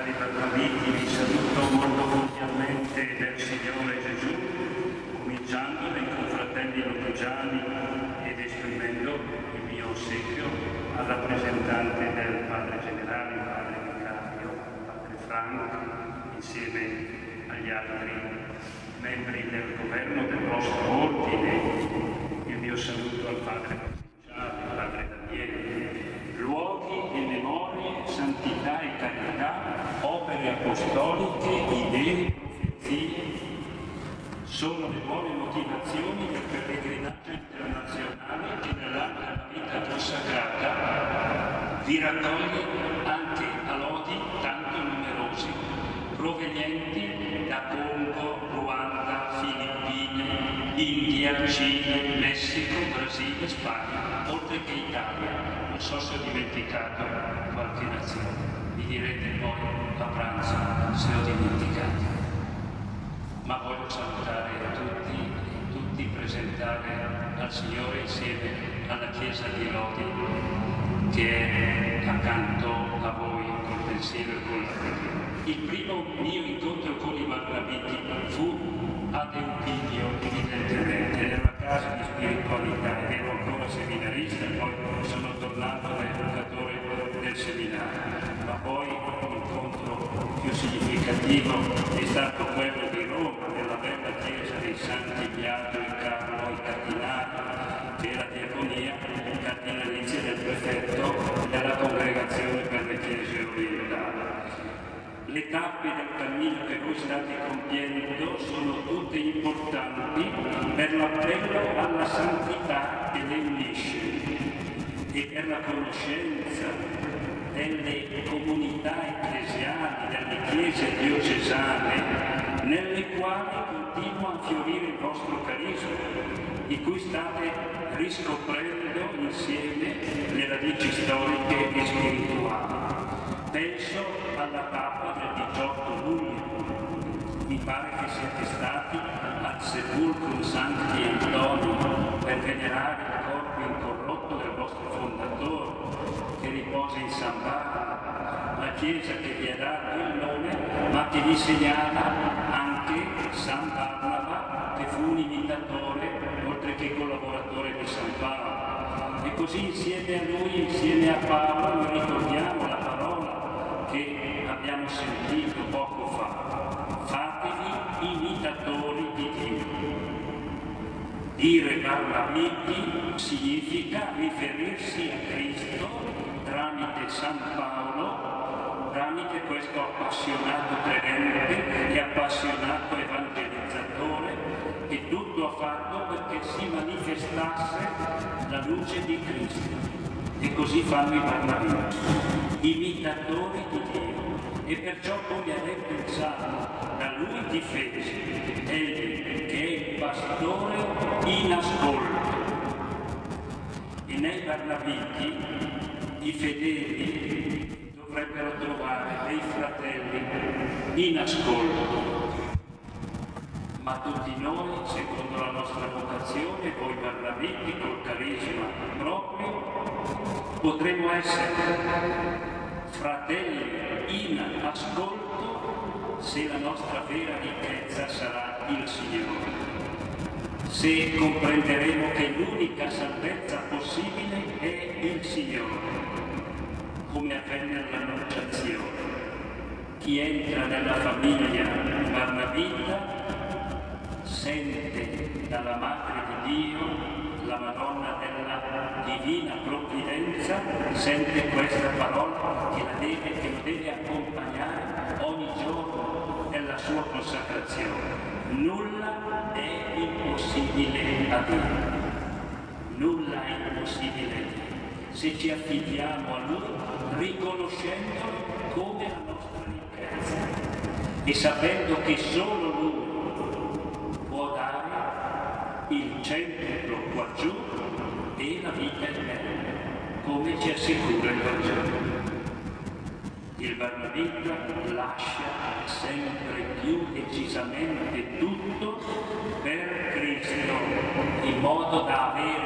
cari amici, vi saluto molto cordialmente del Signore Gesù, cominciando dai confratelli lodigiani ed esprimendo il mio ossequio al rappresentante del Padre Generale, il Padre Vicario, il Padre Franco, insieme agli altri membri del governo del vostro ordine. Il mio saluto al Padre Provinciale, opere apostoliche, idee, profezie, sono le buone motivazioni del pellegrinaggio internazionale che della vita consacrata vi raccoglie anche a lodi tanto numerosi, provenienti da Congo, Ruanda, Filippine, India, Cile, Messico, Brasile, Spagna, oltre che Italia non so se ho dimenticato qualche nazione. Direte poi a pranzo se ho dimenticato. Ma voglio salutare tutti, tutti presentare al Signore insieme alla Chiesa di Lodi che è accanto a voi col pensiero e con la preghiera. Il primo mio incontro con i Margraviti fu ad Eupilio, evidentemente, una casa di spiritualità, ero ancora seminarista, poi sono tornato da educatore del seminario, ma poi l'incontro più significativo è stato quello di Roma, nella bella chiesa dei Santi Biagio e Carlo, i cardinali, e la diaconia cardinalizia del prefetto della congregazione per le chiese orientali. Le tappe del cammino che voi state compiendo sono tutte importanti per l'appello alla santità che le unisce e per la conoscenza delle comunità ecclesiali, delle chiese diocesane, nelle quali continua a fiorire il vostro carisma, di cui state riscoprendo insieme le radici storiche e spirituali. Penso alla tappa del 18 luglio. Mi pare che siete stati al Sepulcro Santi Antonio per venerare il corpo incorrotto del vostro fondatore in San Barnaba, la chiesa che vi ha dato il nome ma che vi segnala anche San Barnaba che fu un imitatore oltre che collaboratore di San Paolo. E così insieme a lui, insieme a Paolo, noi ricordiamo la parola che abbiamo sentito poco fa. Fatevi imitatori di Dio. Dire Barnabiti significa riferirsi a Cristo tramite San Paolo, tramite questo appassionato credente e appassionato evangelizzatore che tutto ha fatto perché si manifestasse la luce di Cristo. E così fanno i Barnabiti, imitatori di Dio. E perciò, come ha detto il Salmo, da lui difesi, egli che è il pastore in ascolto. E nei Barnabiti i fedeli dovrebbero trovare dei fratelli in ascolto. Ma tutti noi, secondo la nostra vocazione, voi Barnabiti col carisma proprio, potremo essere fratelli in ascolto se la nostra vera ricchezza sarà il Signore. Se comprenderemo che l'unica salvezza possibile è il Signore, come avvenne all'annunciazione. Chi entra nella famiglia Barnabita sente dalla Madre di Dio la Madonna della Divina Provvidenza sente questa parola che, deve, che lo deve accompagnare ogni giorno nella sua consacrazione. Nulla è impossibile a Dio. Nulla è impossibile. Se ci affidiamo a Lui riconoscendolo come la nostra ricchezza e sapendo che solo Lui può dare il centro qua giù e la vita eterna, come ci assicura il Vangelo. Il Barnabita lascia sempre più decisamente tutto per Cristo, in modo da avere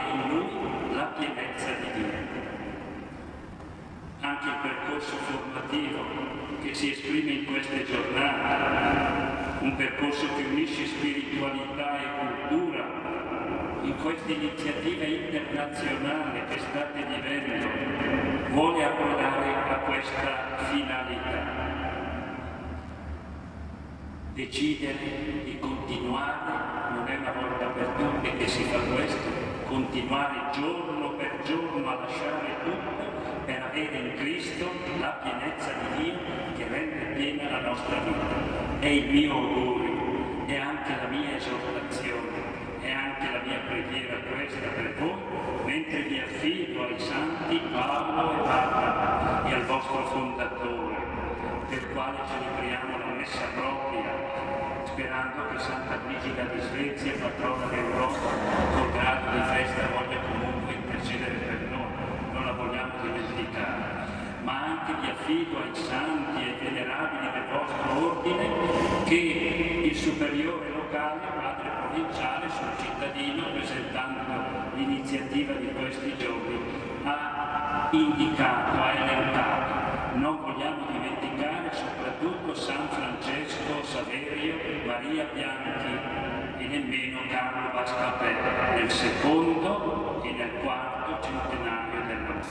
percorso che unisce spiritualità e cultura in questa iniziativa internazionale che state vivendo, vuole approdare a questa finalità. Decidere di continuare, non è una volta per tutte che si fa questo, continuare giorno per giorno a lasciare tutto per avere in Cristo la pienezza di Dio che rende piena la nostra vita. È il mio augurio, è anche la mia esortazione, è anche la mia preghiera questa per voi, mentre vi affido ai santi Paolo e Barbara e al vostro fondatore, per quale celebriamo la messa propria sperando che Santa Brigida di Svezia, patrona d'Europa, col grado di festa voglia comunque intercedere per noi, la vogliamo dimenticare. Ma anche vi affido ai santi e venerabili del vostro ordine che il superiore locale, padre provinciale, sul cittadino, presentando l'iniziativa di questi giorni, ha indicato, ha elencato. Non vogliamo dimenticare soprattutto San Francesco Saverio, Maria Bianchi e nemmeno Carlo Bascapè nel secondo e nel quarto centenario dell'anno.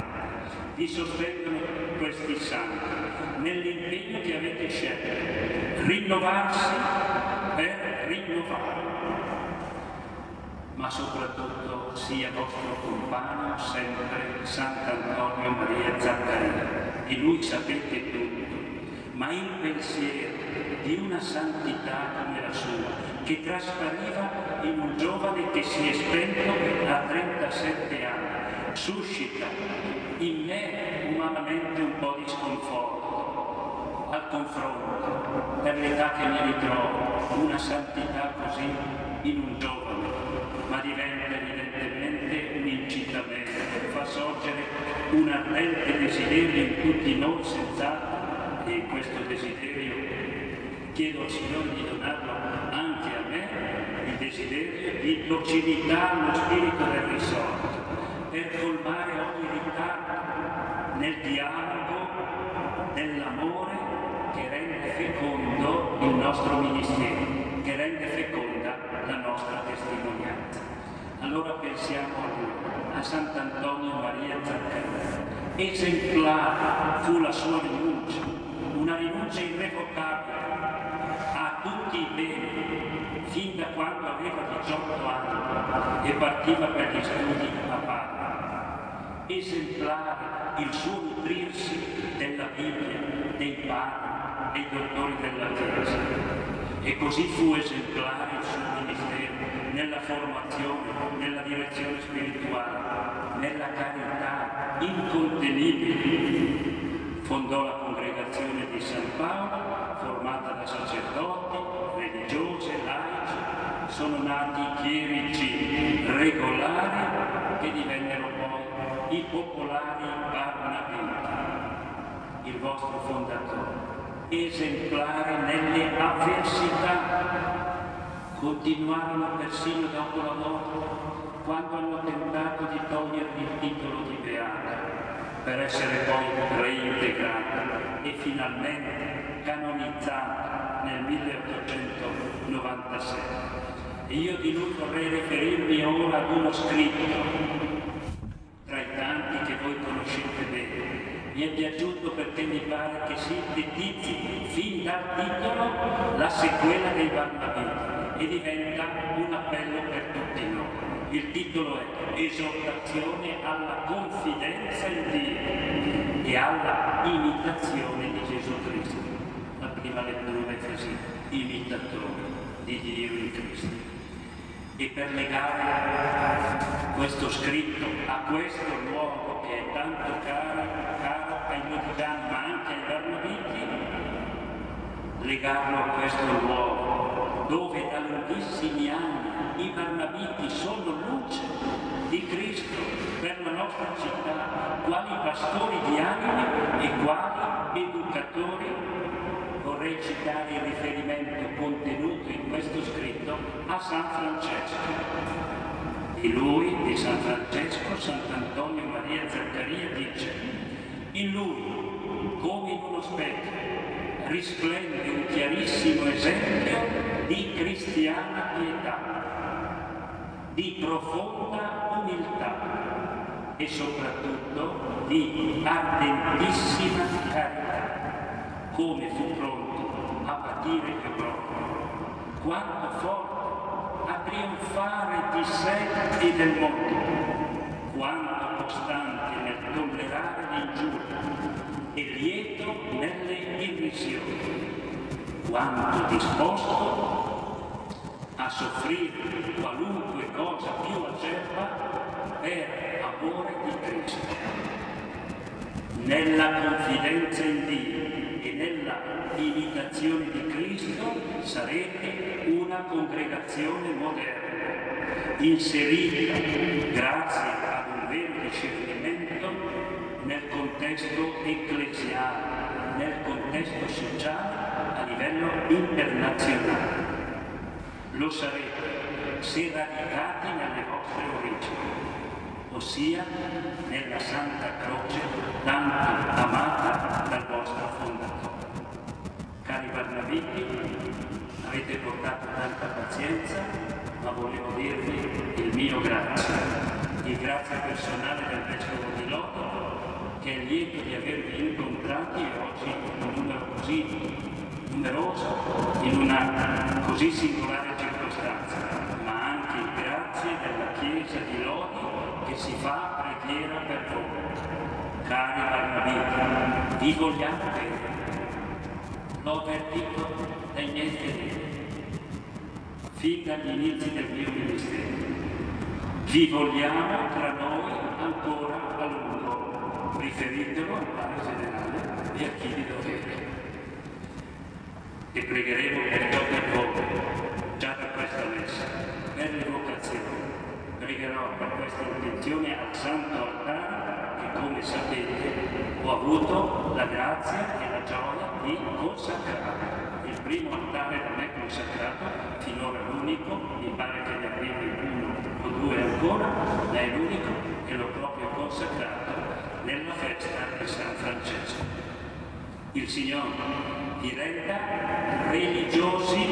Vi sostengono questi santi nell'impegno che avete scelto, rinnovarsi per rinnovare, ma soprattutto sia vostro compagno sempre Sant'Antonio Maria Zaccaria. Di lui sapete tutto, ma il pensiero di una santità come la sua, che traspariva in un giovane che si è spento a 37 anni, suscita in me umanamente un po' di sconforto al confronto per l'età che mi ritrovo, una santità così in un giovane, ma diventa evidentemente un incitamento, fa sorgere un ardente desiderio in tutti noi senz'altro e questo desiderio chiedo al Signore di donarlo anche a me, il desiderio di docilità allo spirito del risorto, per colmare ogni ritardo nel dialogo dell'amore che rende fecondo il nostro ministero, che rende feconda la nostra testimonianza. Allora pensiamo a lui, a Sant'Antonio Maria Zaccaria. Esemplare fu la sua rinuncia, una rinuncia irrevocabile a tutti i beni, fin da quando aveva 18 anni e partiva per gli studi. Esemplare il suo nutrirsi della Bibbia, dei padri, dei dottori della Chiesa. E così fu esemplare il suo ministero nella formazione, nella direzione spirituale, nella carità incontenibile. Fondò la congregazione di San Paolo, formata da sacerdoti, religiose, laici. Sono nati chierici regolari che divennero poi i popolari barnabiti, il vostro fondatore esemplare nelle avversità. Continuarono persino dopo la morte, quando hanno tentato di togliergli il titolo di beato, per essere poi reintegrata e finalmente canonizzata nel 1897. E io di lui vorrei riferirmi ora ad uno scritto tra i tanti che voi conoscete bene, mi è piaciuto perché mi pare che sintetizzi fin dal titolo la sequela dei Barnabiti e diventa un appello per tutti noi. Il titolo è Esortazione alla confidenza in Dio e alla imitazione di Gesù Cristo. La prima lettura è così, imitatore di Dio in Cristo e per legare questo scritto a questo luogo che è tanto caro, caro ai lodigiani ma anche ai bernabiti, legarlo a questo luogo dove da lunghissimi anni i bernabiti sono luce di Cristo per la nostra città, quali pastori di anime e quali educatori vorrei citare il riferimento contenuto in questo scritto a San Francesco. Di lui, di San Francesco, Sant'Antonio Maria Zaccaria dice, in lui, come in uno specchio, risplende un chiarissimo esempio di cristiana pietà, di profonda umiltà e soprattutto di ardentissima carità, come fu pronto patire il proprio, quanto forte a trionfare di sé e del mondo, quanto costante nel tollerare l'ingiuria e lieto nelle irrisioni, quanto disposto a soffrire qualunque cosa più acerba per amore di Cristo. Nella confidenza in Dio imitazione di Cristo sarete una congregazione moderna, inserita grazie ad un vero discernimento nel contesto ecclesiale, nel contesto sociale a livello internazionale. Lo sarete se radicati nelle vostre origini, ossia nella Santa Croce tanto amata dal vostro fondatore. Cari Barnabiti, avete portato tanta pazienza, ma volevo dirvi il mio grazie, il grazie personale del Vescovo di Lotto che è lieto di avervi incontrati oggi in numero così numeroso, in una così singolare circostanza, ma anche grazie della Chiesa di Lodi che si fa preghiera per voi. Cari Barnabiti, vi vogliamo bene. L'ho avvertito dai miei fedeli, fin dagli inizi del mio ministero. Vi vogliamo tra noi ancora a lungo riferitelo al Padre Generale e a chi di dovere. E pregheremo perciò per voi, già per questa messa, per le vocazioni. Pregherò per questa intenzione al Santo Altare che, come sapete, ho avuto la grazia di consacrare. Il primo altare da me consacrato, finora l'unico, mi pare che ne arrivi uno o due ancora, ma è l'unico che l'ho proprio consacrato nella festa di San Francesco. Il Signore vi renda religiosi,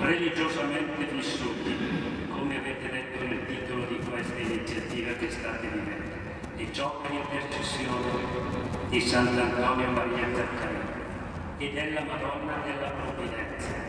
religiosamente vissuti, come avete detto nel titolo di questa iniziativa che state vivendo, e ciò per intercessione di Sant'Antonio Maria Zaccaria e della Madonna della Provvidenza.